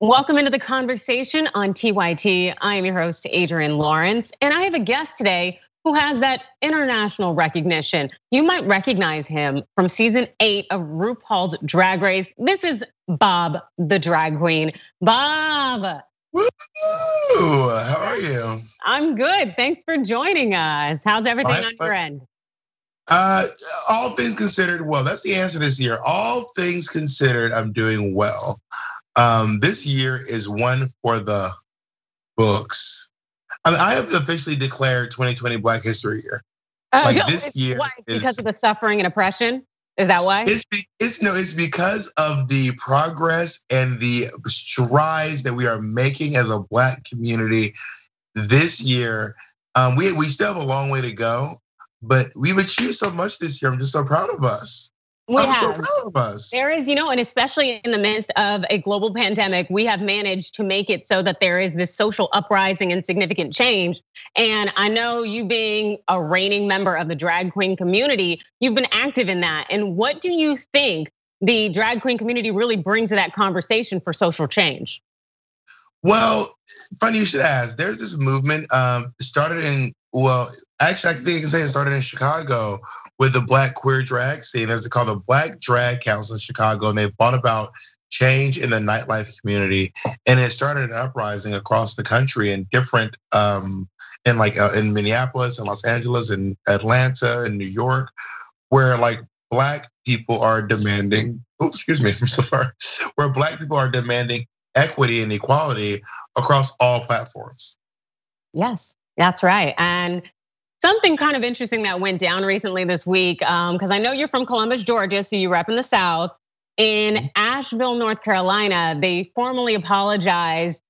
Welcome into the conversation on TYT. I am your host, Adrienne Lawrence, and I have a guest today who has that international recognition. You might recognize him from season eight of RuPaul's Drag Race. This is Bob the Drag Queen. Bob. Woo! How are you? I'm good. Thanks for joining us. How's everything on your end? Uh, all things considered, well, that's the answer this year. All things considered, I'm doing well. Um, this year is one for the books. I, mean, I have officially declared 2020 Black History Year. Uh, like this year, why? Is, because of the suffering and oppression. Is that why? It's, it's no, it's because of the progress and the strides that we are making as a Black community this year. Um, we we still have a long way to go, but we've achieved so much this year. I'm just so proud of us. We I'm have. so proud of us. There is, you know, and especially in the midst of a global pandemic, we have managed to make it so that there is this social uprising and significant change. And I know you being a reigning member of the drag queen community, you've been active in that. And what do you think the drag queen community really brings to that conversation for social change? Well, funny you should ask. There's this movement um, started in well, actually, I think I can say it started in Chicago with the Black queer drag scene. It's called the Black Drag Council in Chicago, and they brought about change in the nightlife community, and it started an uprising across the country in different, um, in like uh, in Minneapolis and Los Angeles and Atlanta and New York, where like black people are demanding. Oops, excuse me, I'm so sorry. Where black people are demanding equity and equality across all platforms. Yes, that's right. And something kind of interesting that went down recently this week, because I know you're from Columbus, Georgia, so you rep in the South. In mm-hmm. Asheville, North Carolina, they formally apologized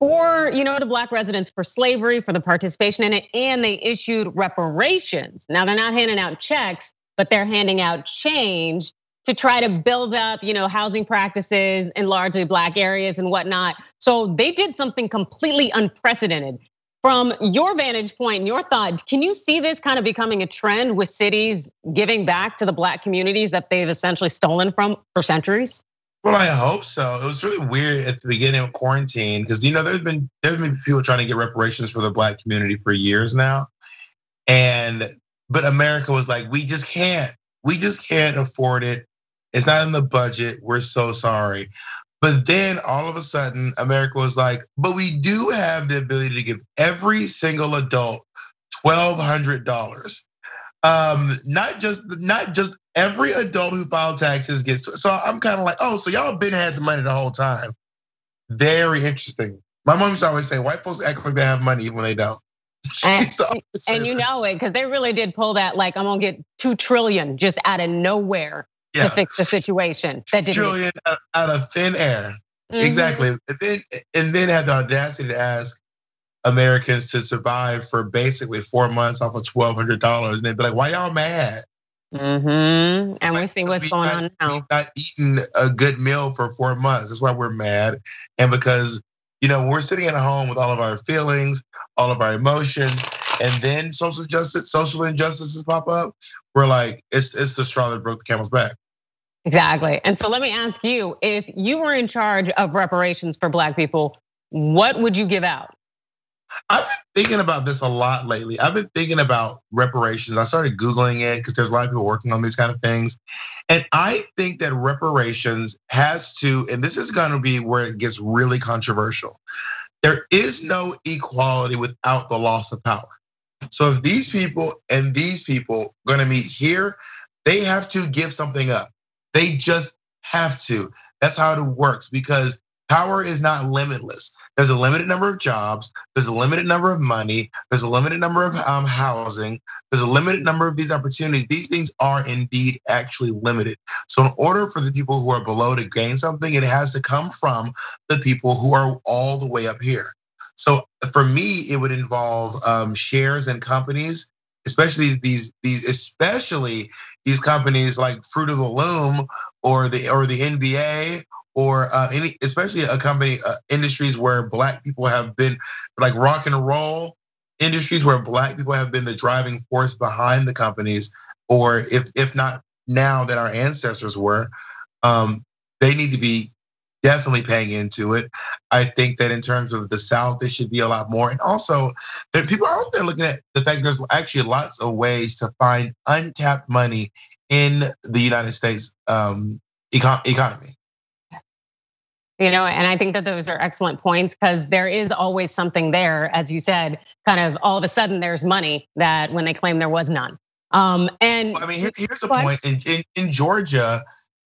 for, you know, the black residents for slavery, for the participation in it, and they issued reparations. Now they're not handing out checks, but they're handing out change to try to build up, you know, housing practices in largely black areas and whatnot. So they did something completely unprecedented. From your vantage point and your thought, can you see this kind of becoming a trend with cities giving back to the black communities that they've essentially stolen from for centuries? Well, I hope so. It was really weird at the beginning of quarantine because you know there's been there's been people trying to get reparations for the black community for years now, and but America was like, we just can't, we just can't afford it. It's not in the budget. We're so sorry. But then all of a sudden, America was like, but we do have the ability to give every single adult $1,200. Um, not just not just every adult who filed taxes gets to, so I'm kind of like, oh, so y'all been had the money the whole time. Very interesting. My mom used to always say, white folks act like they have money even when they don't. And, and you know it because they really did pull that like I'm gonna get two trillion just out of nowhere yeah. to fix the situation. That didn't trillion out of thin air. Mm-hmm. Exactly. And then and then had the audacity to ask Americans to survive for basically four months off of twelve hundred dollars, and they'd be like, "Why y'all mad?" Mm-hmm. And like, we see what's going not, on now. Not eating a good meal for four months. That's why we're mad, and because you know we're sitting at home with all of our feelings, all of our emotions, and then social justice, social injustices pop up. We're like, it's it's the straw that broke the camel's back. Exactly. And so let me ask you if you were in charge of reparations for Black people, what would you give out? I've been thinking about this a lot lately. I've been thinking about reparations. I started Googling it because there's a lot of people working on these kind of things. And I think that reparations has to, and this is gonna be where it gets really controversial. There is no equality without the loss of power. So if these people and these people gonna meet here, they have to give something up. They just have to. That's how it works because power is not limitless. There's a limited number of jobs, there's a limited number of money, there's a limited number of um, housing, there's a limited number of these opportunities. These things are indeed actually limited. So, in order for the people who are below to gain something, it has to come from the people who are all the way up here. So, for me, it would involve um, shares and companies especially these these especially these companies like Fruit of the Loom or the or the NBA or uh, any especially a company uh, industries where black people have been like rock and roll industries where black people have been the driving force behind the companies or if if not now that our ancestors were um, they need to be definitely paying into it. I think that in terms of the South, there should be a lot more. And also, there are people out there looking at the fact there's actually lots of ways to find untapped money in the United States um, econ- economy. You know, and I think that those are excellent points because there is always something there, as you said, kind of all of a sudden there's money that when they claim there was none. Um, and I mean, here's the point: in, in, in Georgia,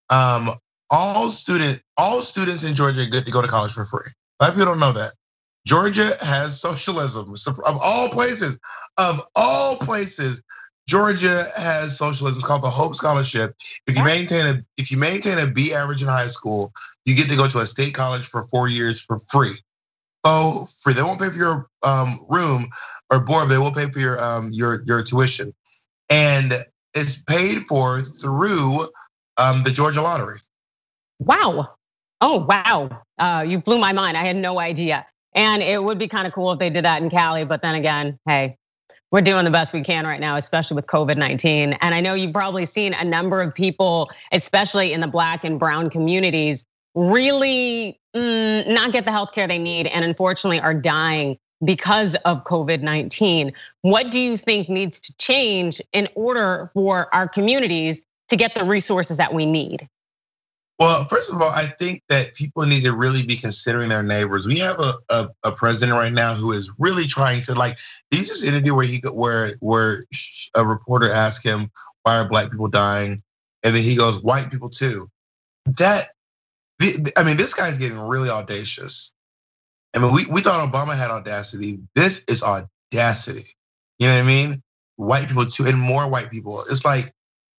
um, all student all students in Georgia get to go to college for free. A lot of people don't know that. Georgia has socialism of all places. Of all places, Georgia has socialism. It's called the Hope Scholarship. If you maintain a if you maintain a B average in high school, you get to go to a state college for four years for free. Oh, free. They won't pay for your um, room or board. They will pay for your um, your your tuition, and it's paid for through um, the Georgia lottery. Wow. Oh, wow. Uh, you blew my mind. I had no idea. And it would be kind of cool if they did that in Cali. But then again, hey, we're doing the best we can right now, especially with COVID 19. And I know you've probably seen a number of people, especially in the black and brown communities, really mm, not get the healthcare they need and unfortunately are dying because of COVID 19. What do you think needs to change in order for our communities to get the resources that we need? Well, first of all, I think that people need to really be considering their neighbors. We have a, a, a president right now who is really trying to like. He's just interview where he where where a reporter asked him why are black people dying, and then he goes white people too. That I mean, this guy's getting really audacious. I mean, we, we thought Obama had audacity. This is audacity. You know what I mean? White people too, and more white people. It's like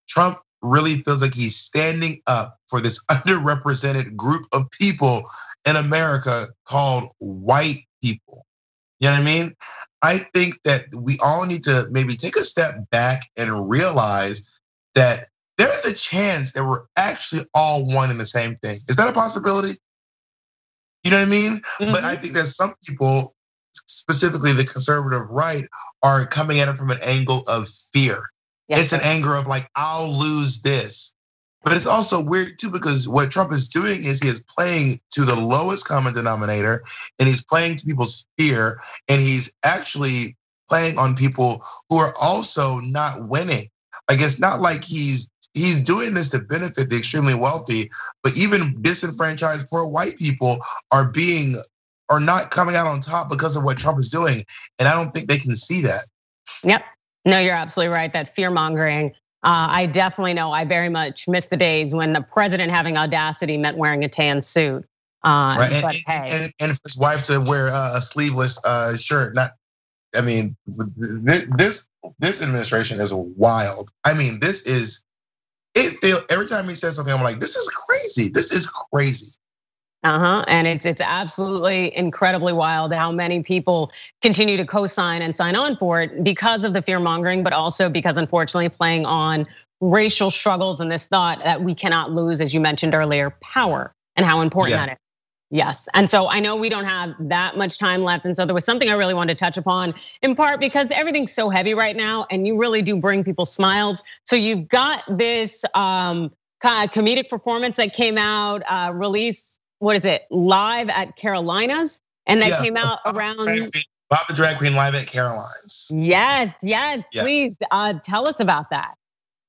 Trump really feels like he's standing up for this underrepresented group of people in America called white people. You know what I mean? I think that we all need to maybe take a step back and realize that there's a chance that we're actually all one in the same thing. Is that a possibility? You know what I mean? Mm-hmm. But I think that some people, specifically the conservative right, are coming at it from an angle of fear. Yes, it's an anger of like, I'll lose this. But it's also weird too because what Trump is doing is he is playing to the lowest common denominator and he's playing to people's fear and he's actually playing on people who are also not winning. Like it's not like he's he's doing this to benefit the extremely wealthy, but even disenfranchised poor white people are being are not coming out on top because of what Trump is doing. And I don't think they can see that. Yep. No, you're absolutely right. That fear mongering. Uh, I definitely know. I very much miss the days when the president having audacity meant wearing a tan suit. Uh, right. and, hey. and, and, for his wife to wear a sleeveless uh, shirt. Not, I mean, this this administration is wild. I mean, this is it. Feel every time he says something, I'm like, this is crazy. This is crazy. Uh-huh. And it's it's absolutely incredibly wild how many people continue to co-sign and sign on for it because of the fear mongering, but also because unfortunately playing on racial struggles and this thought that we cannot lose, as you mentioned earlier, power and how important yeah. that is. Yes. And so I know we don't have that much time left. And so there was something I really wanted to touch upon, in part because everything's so heavy right now, and you really do bring people smiles. So you've got this um, kind of comedic performance that came out, uh, released what is it, live at Caroline's, and that yeah, came out Bob around. Bob the Drag Queen live at Caroline's. Yes, yes, yeah. please uh, tell us about that.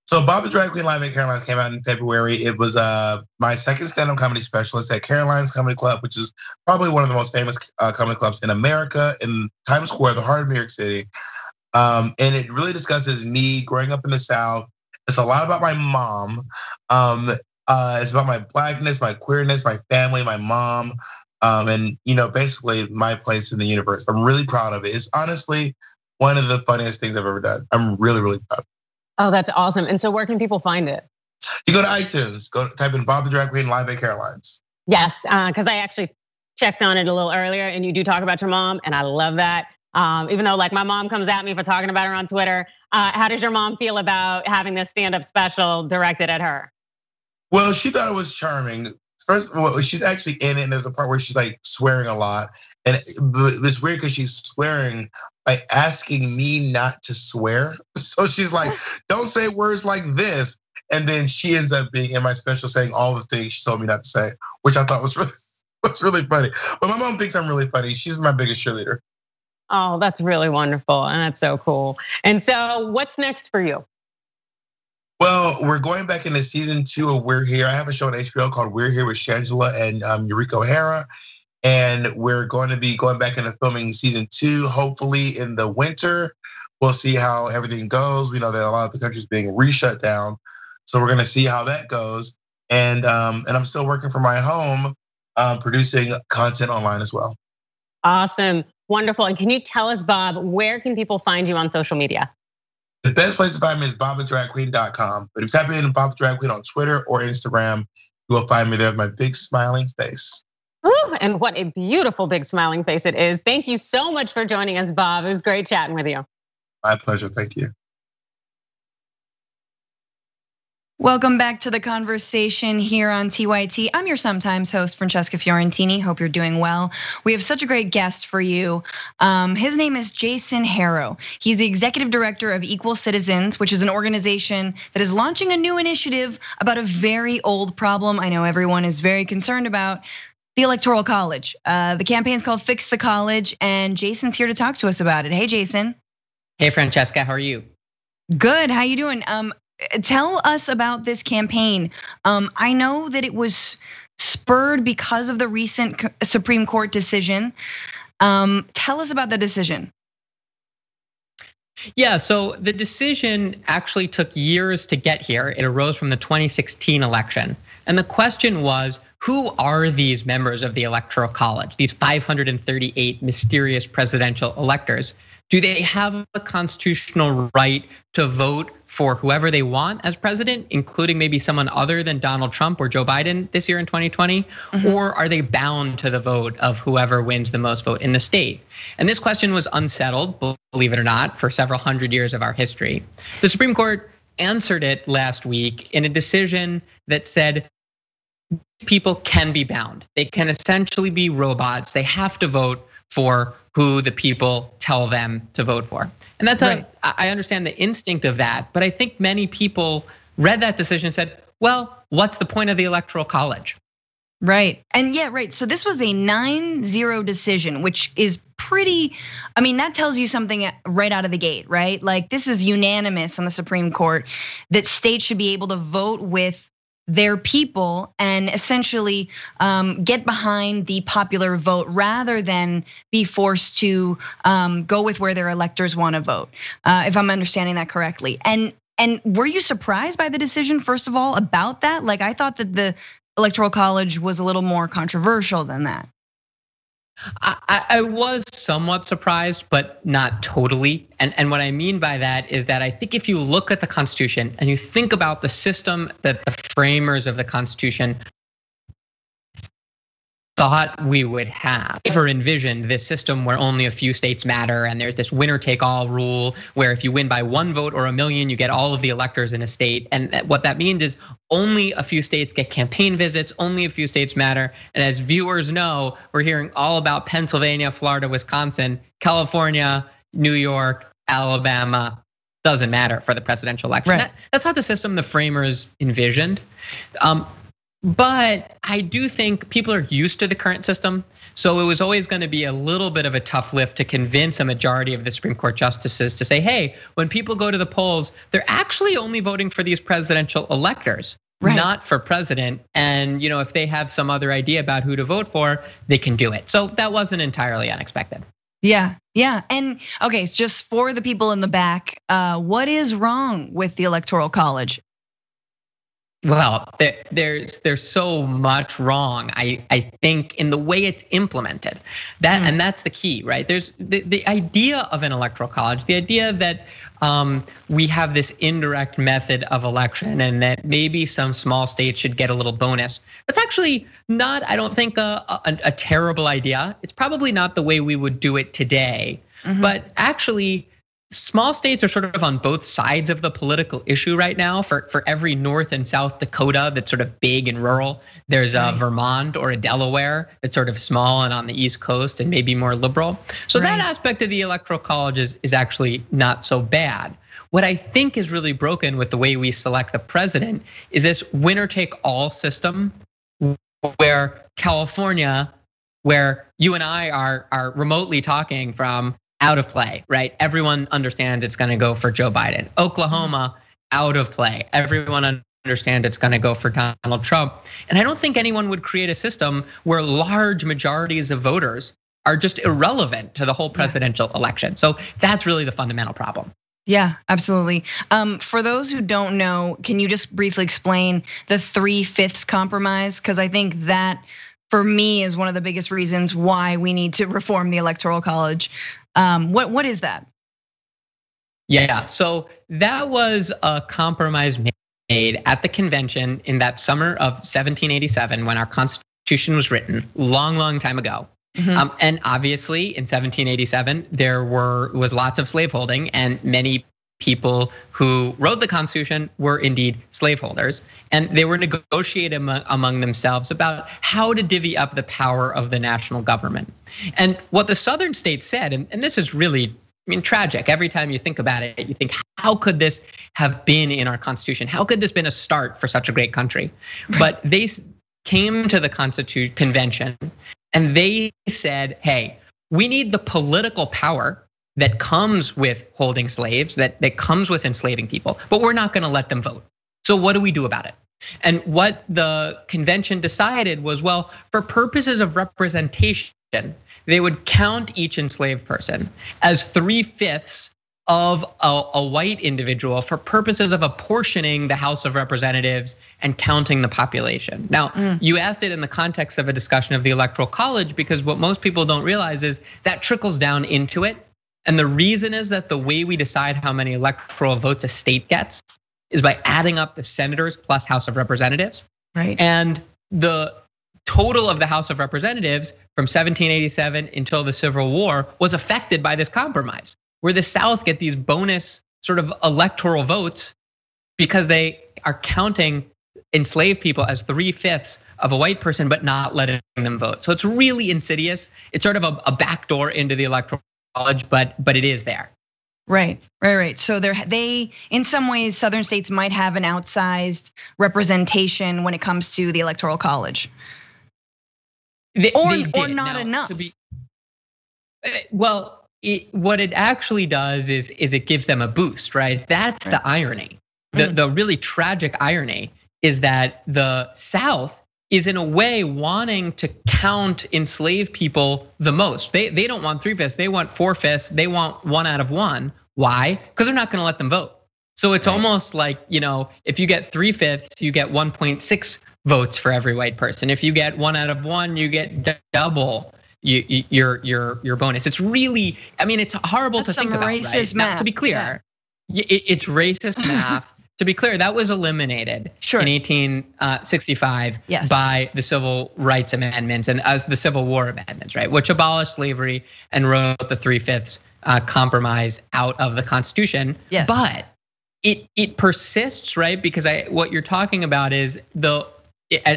So Bob the Drag Queen live at Caroline's came out in February. It was uh, my second stand-up comedy specialist at Caroline's Comedy Club, which is probably one of the most famous uh, comedy clubs in America, in Times Square, the heart of New York City. Um, and it really discusses me growing up in the South. It's a lot about my mom. Um, uh, it's about my blackness, my queerness, my family, my mom, um, and you know, basically my place in the universe. I'm really proud of it. It's honestly one of the funniest things I've ever done. I'm really, really proud. Oh, that's awesome. And so, where can people find it? You go to iTunes, go type in Bob the Drag Queen Live at Caroline's. Yes, because uh, I actually checked on it a little earlier, and you do talk about your mom, and I love that. Um, even though like my mom comes at me for talking about her on Twitter, uh, how does your mom feel about having this stand-up special directed at her? Well, she thought it was charming. First of all, she's actually in it, and there's a part where she's like swearing a lot, and it's weird because she's swearing by asking me not to swear. So she's like, "Don't say words like this," and then she ends up being in my special saying all the things she told me not to say, which I thought was really was really funny. But my mom thinks I'm really funny. She's my biggest cheerleader. Oh, that's really wonderful, and that's so cool. And so, what's next for you? Well, we're going back into season two of We're Here. I have a show on HBO called We're Here with Shangela and um, Eureka O'Hara. And we're going to be going back into filming season two, hopefully in the winter. We'll see how everything goes. We know that a lot of the country's being re-shut down. So we're gonna see how that goes. And um, and I'm still working from my home, um, producing content online as well. Awesome, wonderful. And can you tell us, Bob, where can people find you on social media? The best place to find me is bobthedragqueen.com. But if you type in Bob Drag Queen on Twitter or Instagram, you will find me there with my big smiling face. Ooh, and what a beautiful big smiling face it is. Thank you so much for joining us, Bob. It was great chatting with you. My pleasure. Thank you. Welcome back to the conversation here on TYT. I'm your sometimes host, Francesca Fiorentini. Hope you're doing well. We have such a great guest for you. Um, his name is Jason Harrow. He's the executive director of Equal Citizens, which is an organization that is launching a new initiative about a very old problem I know everyone is very concerned about the Electoral College. Uh, the campaign is called Fix the College, and Jason's here to talk to us about it. Hey, Jason. Hey, Francesca, how are you? Good. How you doing? Um, tell us about this campaign. Um, I know that it was spurred because of the recent Supreme Court decision. Um, tell us about the decision. Yeah, so the decision actually took years to get here. It arose from the 2016 election. And the question was who are these members of the Electoral College, these 538 mysterious presidential electors? Do they have a constitutional right to vote for whoever they want as president, including maybe someone other than Donald Trump or Joe Biden this year in 2020? Mm-hmm. Or are they bound to the vote of whoever wins the most vote in the state? And this question was unsettled, believe it or not, for several hundred years of our history. The Supreme Court answered it last week in a decision that said people can be bound. They can essentially be robots. They have to vote for who the people tell them to vote for. And that's right. a, I understand the instinct of that, but I think many people read that decision and said, well, what's the point of the electoral college? Right. And yeah, right. So this was a 9-0 decision, which is pretty I mean, that tells you something right out of the gate, right? Like this is unanimous on the Supreme Court that states should be able to vote with their people and essentially um, get behind the popular vote rather than be forced to um, go with where their electors want to vote. Uh, if I'm understanding that correctly, and and were you surprised by the decision first of all about that? Like I thought that the electoral college was a little more controversial than that. I, I, was somewhat surprised, but not totally. And, and what I mean by that is that I think if you look at the Constitution and you think about the system that the framers of the Constitution thought we would have. Ever envisioned this system where only a few states matter and there's this winner take all rule where if you win by one vote or a million, you get all of the electors in a state. And what that means is only a few states get campaign visits, only a few states matter. And as viewers know, we're hearing all about Pennsylvania, Florida, Wisconsin, California, New York, Alabama, doesn't matter for the presidential election. Right. That, that's not the system the framers envisioned. Um, but I do think people are used to the current system. So it was always going to be a little bit of a tough lift to convince a majority of the Supreme Court justices to say, hey, when people go to the polls, they're actually only voting for these presidential electors. Right. Not for president, and you know if they have some other idea about who to vote for, they can do it. So that wasn't entirely unexpected. Yeah, yeah, and okay, just for the people in the back, uh, what is wrong with the Electoral College? Well, there, there's there's so much wrong. I I think in the way it's implemented, that mm. and that's the key, right? There's the, the idea of an electoral college, the idea that um, we have this indirect method of election, and that maybe some small states should get a little bonus. That's actually not, I don't think, a, a, a terrible idea. It's probably not the way we would do it today, mm-hmm. but actually small states are sort of on both sides of the political issue right now. For for every North and South Dakota that's sort of big and rural, there's a Vermont or a Delaware that's sort of small and on the East Coast and maybe more liberal. So right. that aspect of the electoral college is, is actually not so bad. What I think is really broken with the way we select the president is this winner take all system where California, where you and I are, are remotely talking from out of play, right? Everyone understands it's gonna go for Joe Biden. Oklahoma, out of play. Everyone understand it's going to go for Donald Trump. And I don't think anyone would create a system where large majorities of voters are just irrelevant to the whole presidential election. So that's really the fundamental problem. Yeah, absolutely. Um, for those who don't know, can you just briefly explain the three fifths compromise? Because I think that for me is one of the biggest reasons why we need to reform the electoral college. Um, what what is that? Yeah, so that was a compromise made at the convention in that summer of 1787 when our Constitution was written, long, long time ago. Mm-hmm. Um, and obviously, in 1787, there were was lots of slaveholding, and many people who wrote the Constitution were indeed slaveholders, and they were negotiating among themselves about how to divvy up the power of the national government. And what the Southern states said, and, this is really I mean, tragic. Every time you think about it, you think, how could this have been in our Constitution? How could this been a start for such a great country? Right. But they came to the Constitution Convention and they said, hey, we need the political power that comes with holding slaves, that, that comes with enslaving people, but we're not gonna let them vote. So what do we do about it? And what the convention decided was, well, for purposes of representation, they would count each enslaved person as three fifths of a, a, white individual for purposes of apportioning the House of Representatives and counting the population. Now, mm. you asked it in the context of a discussion of the Electoral College because what most people don't realize is that trickles down into it. And the reason is that the way we decide how many electoral votes a state gets is by adding up the senators plus House of Representatives. Right. And the total of the House of Representatives from 1787 until the Civil War was affected by this compromise, where the South get these bonus sort of electoral votes because they are counting enslaved people as three fifths of a white person, but not letting them vote. So it's really insidious. It's sort of a, a backdoor into the electoral college, but but it is there. Right, right, right. So they're they in some ways southern states might have an outsized representation when it comes to the electoral college. They, or they or not now, enough. Be, eh, well, it, what it actually does is is it gives them a boost, right? That's right. the irony. The mm. the really tragic irony is that the South is in a way wanting to count enslaved people the most. They they don't want three fifths, they want four fifths, they want one out of one. Why? Because they're not going to let them vote. So it's right. almost like you know, if you get three fifths, you get 1.6 votes for every white person. If you get one out of one, you get double your your your bonus. It's really, I mean, it's horrible That's to think about. Racist right? math. Now, to be clear, yeah. it's racist math. To be clear, that was eliminated sure. in 1865 yes. by the Civil Rights Amendments and as the Civil War Amendments, right? Which abolished slavery and wrote the three fifths uh, compromise out of the Constitution. Yes. But it it persists, right? Because I what you're talking about is the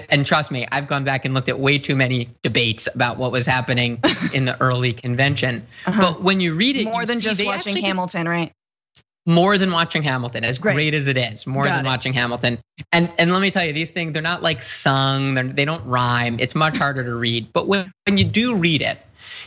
and trust me, I've gone back and looked at way too many debates about what was happening in the early convention. Uh-huh. But when you read it, more than just watching Hamilton, just, right? More than watching Hamilton, as great, great as it is, more Got than it. watching Hamilton. And and let me tell you, these things they're not like sung, they're, they don't rhyme. It's much harder to read. But when, when you do read it,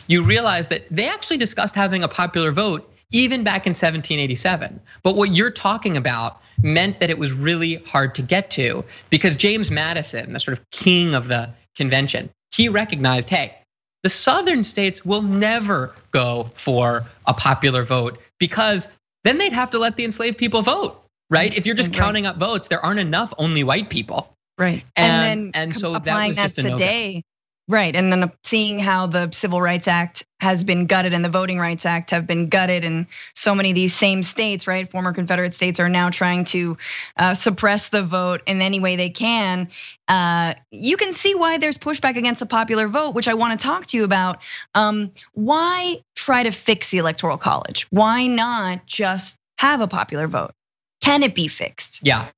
you realize that they actually discussed having a popular vote even back in 1787. But what you're talking about meant that it was really hard to get to because James Madison, the sort of king of the convention, he recognized, hey, the southern states will never go for a popular vote because then they'd have to let the enslaved people vote, right? If you're just mm, counting up votes, there aren't enough only white people. Right. And, and, and so applying that, that today, Right. And then seeing how the Civil Rights Act has been gutted and the Voting Rights Act have been gutted, and so many of these same states, right, former Confederate states, are now trying to uh, suppress the vote in any way they can. Uh, you can see why there's pushback against the popular vote, which I want to talk to you about. Um, why try to fix the Electoral College? Why not just have a popular vote? Can it be fixed? Yeah.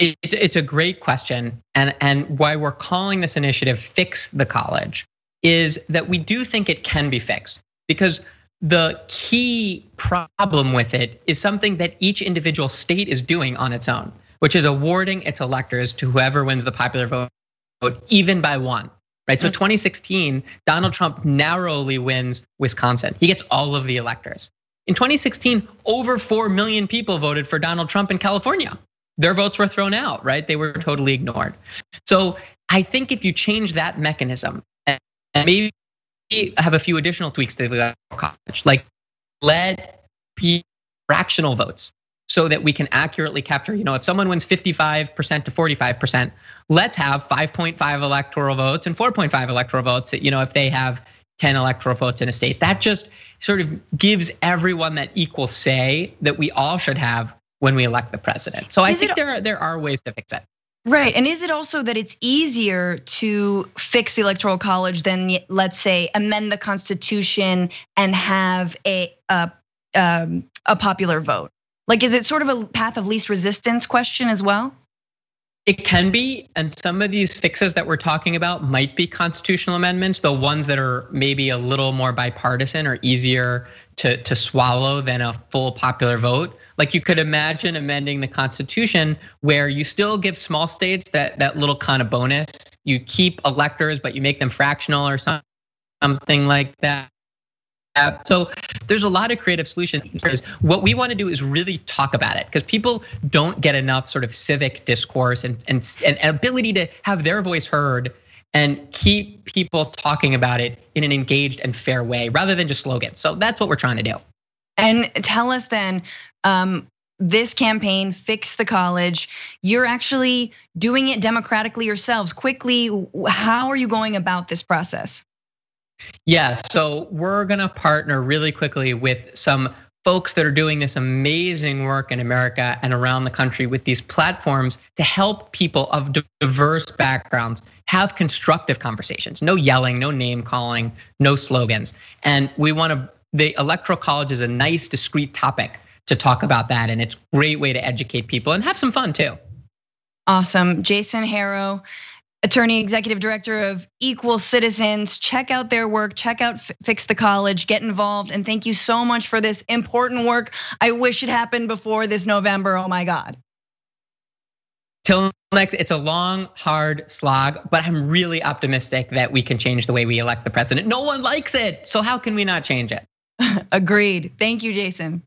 It's a great question, and and why we're calling this initiative "Fix the College" is that we do think it can be fixed because the key problem with it is something that each individual state is doing on its own, which is awarding its electors to whoever wins the popular vote, even by one. Right. So mm-hmm. 2016, Donald Trump narrowly wins Wisconsin. He gets all of the electors. In 2016, over 4 million people voted for Donald Trump in California. Their votes were thrown out, right? They were totally ignored. So I think if you change that mechanism and maybe have a few additional tweaks to the college, like let fractional votes so that we can accurately capture, you know, if someone wins 55% to 45%, let's have 5.5 electoral votes and 4.5 electoral votes, you know, if they have 10 electoral votes in a state. That just sort of gives everyone that equal say that we all should have when we elect the president. So I think there are there are ways to fix it. Right. And is it also that it's easier to fix the electoral college than let's say amend the constitution and have a a, um, a popular vote? Like is it sort of a path of least resistance question as well? It can be, and some of these fixes that we're talking about might be constitutional amendments, the ones that are maybe a little more bipartisan or easier to, to swallow than a full popular vote. Like you could imagine amending the Constitution where you still give small states that that little kind of bonus. You keep electors, but you make them fractional or something like that. So there's a lot of creative solutions. What we want to do is really talk about it because people don't get enough sort of civic discourse and, and, and ability to have their voice heard and keep people talking about it in an engaged and fair way rather than just slogans. So that's what we're trying to do. And tell us then, um, this campaign, Fix the College, you're actually doing it democratically yourselves. Quickly, how are you going about this process? Yeah, so we're gonna partner really quickly with some folks that are doing this amazing work in America and around the country with these platforms to help people of diverse backgrounds have constructive conversations. No yelling, no name calling, no slogans. And we want to, the electoral college is a nice, discrete topic to talk about that. And it's a great way to educate people and have some fun too. Awesome. Jason Harrow attorney executive director of equal citizens check out their work check out fix the college get involved and thank you so much for this important work. I wish it happened before this november. Oh my god. Till next it's a long hard slog but i'm really optimistic that we can change the way we elect the president. No one likes it so how can we not change it? Agreed. Thank you jason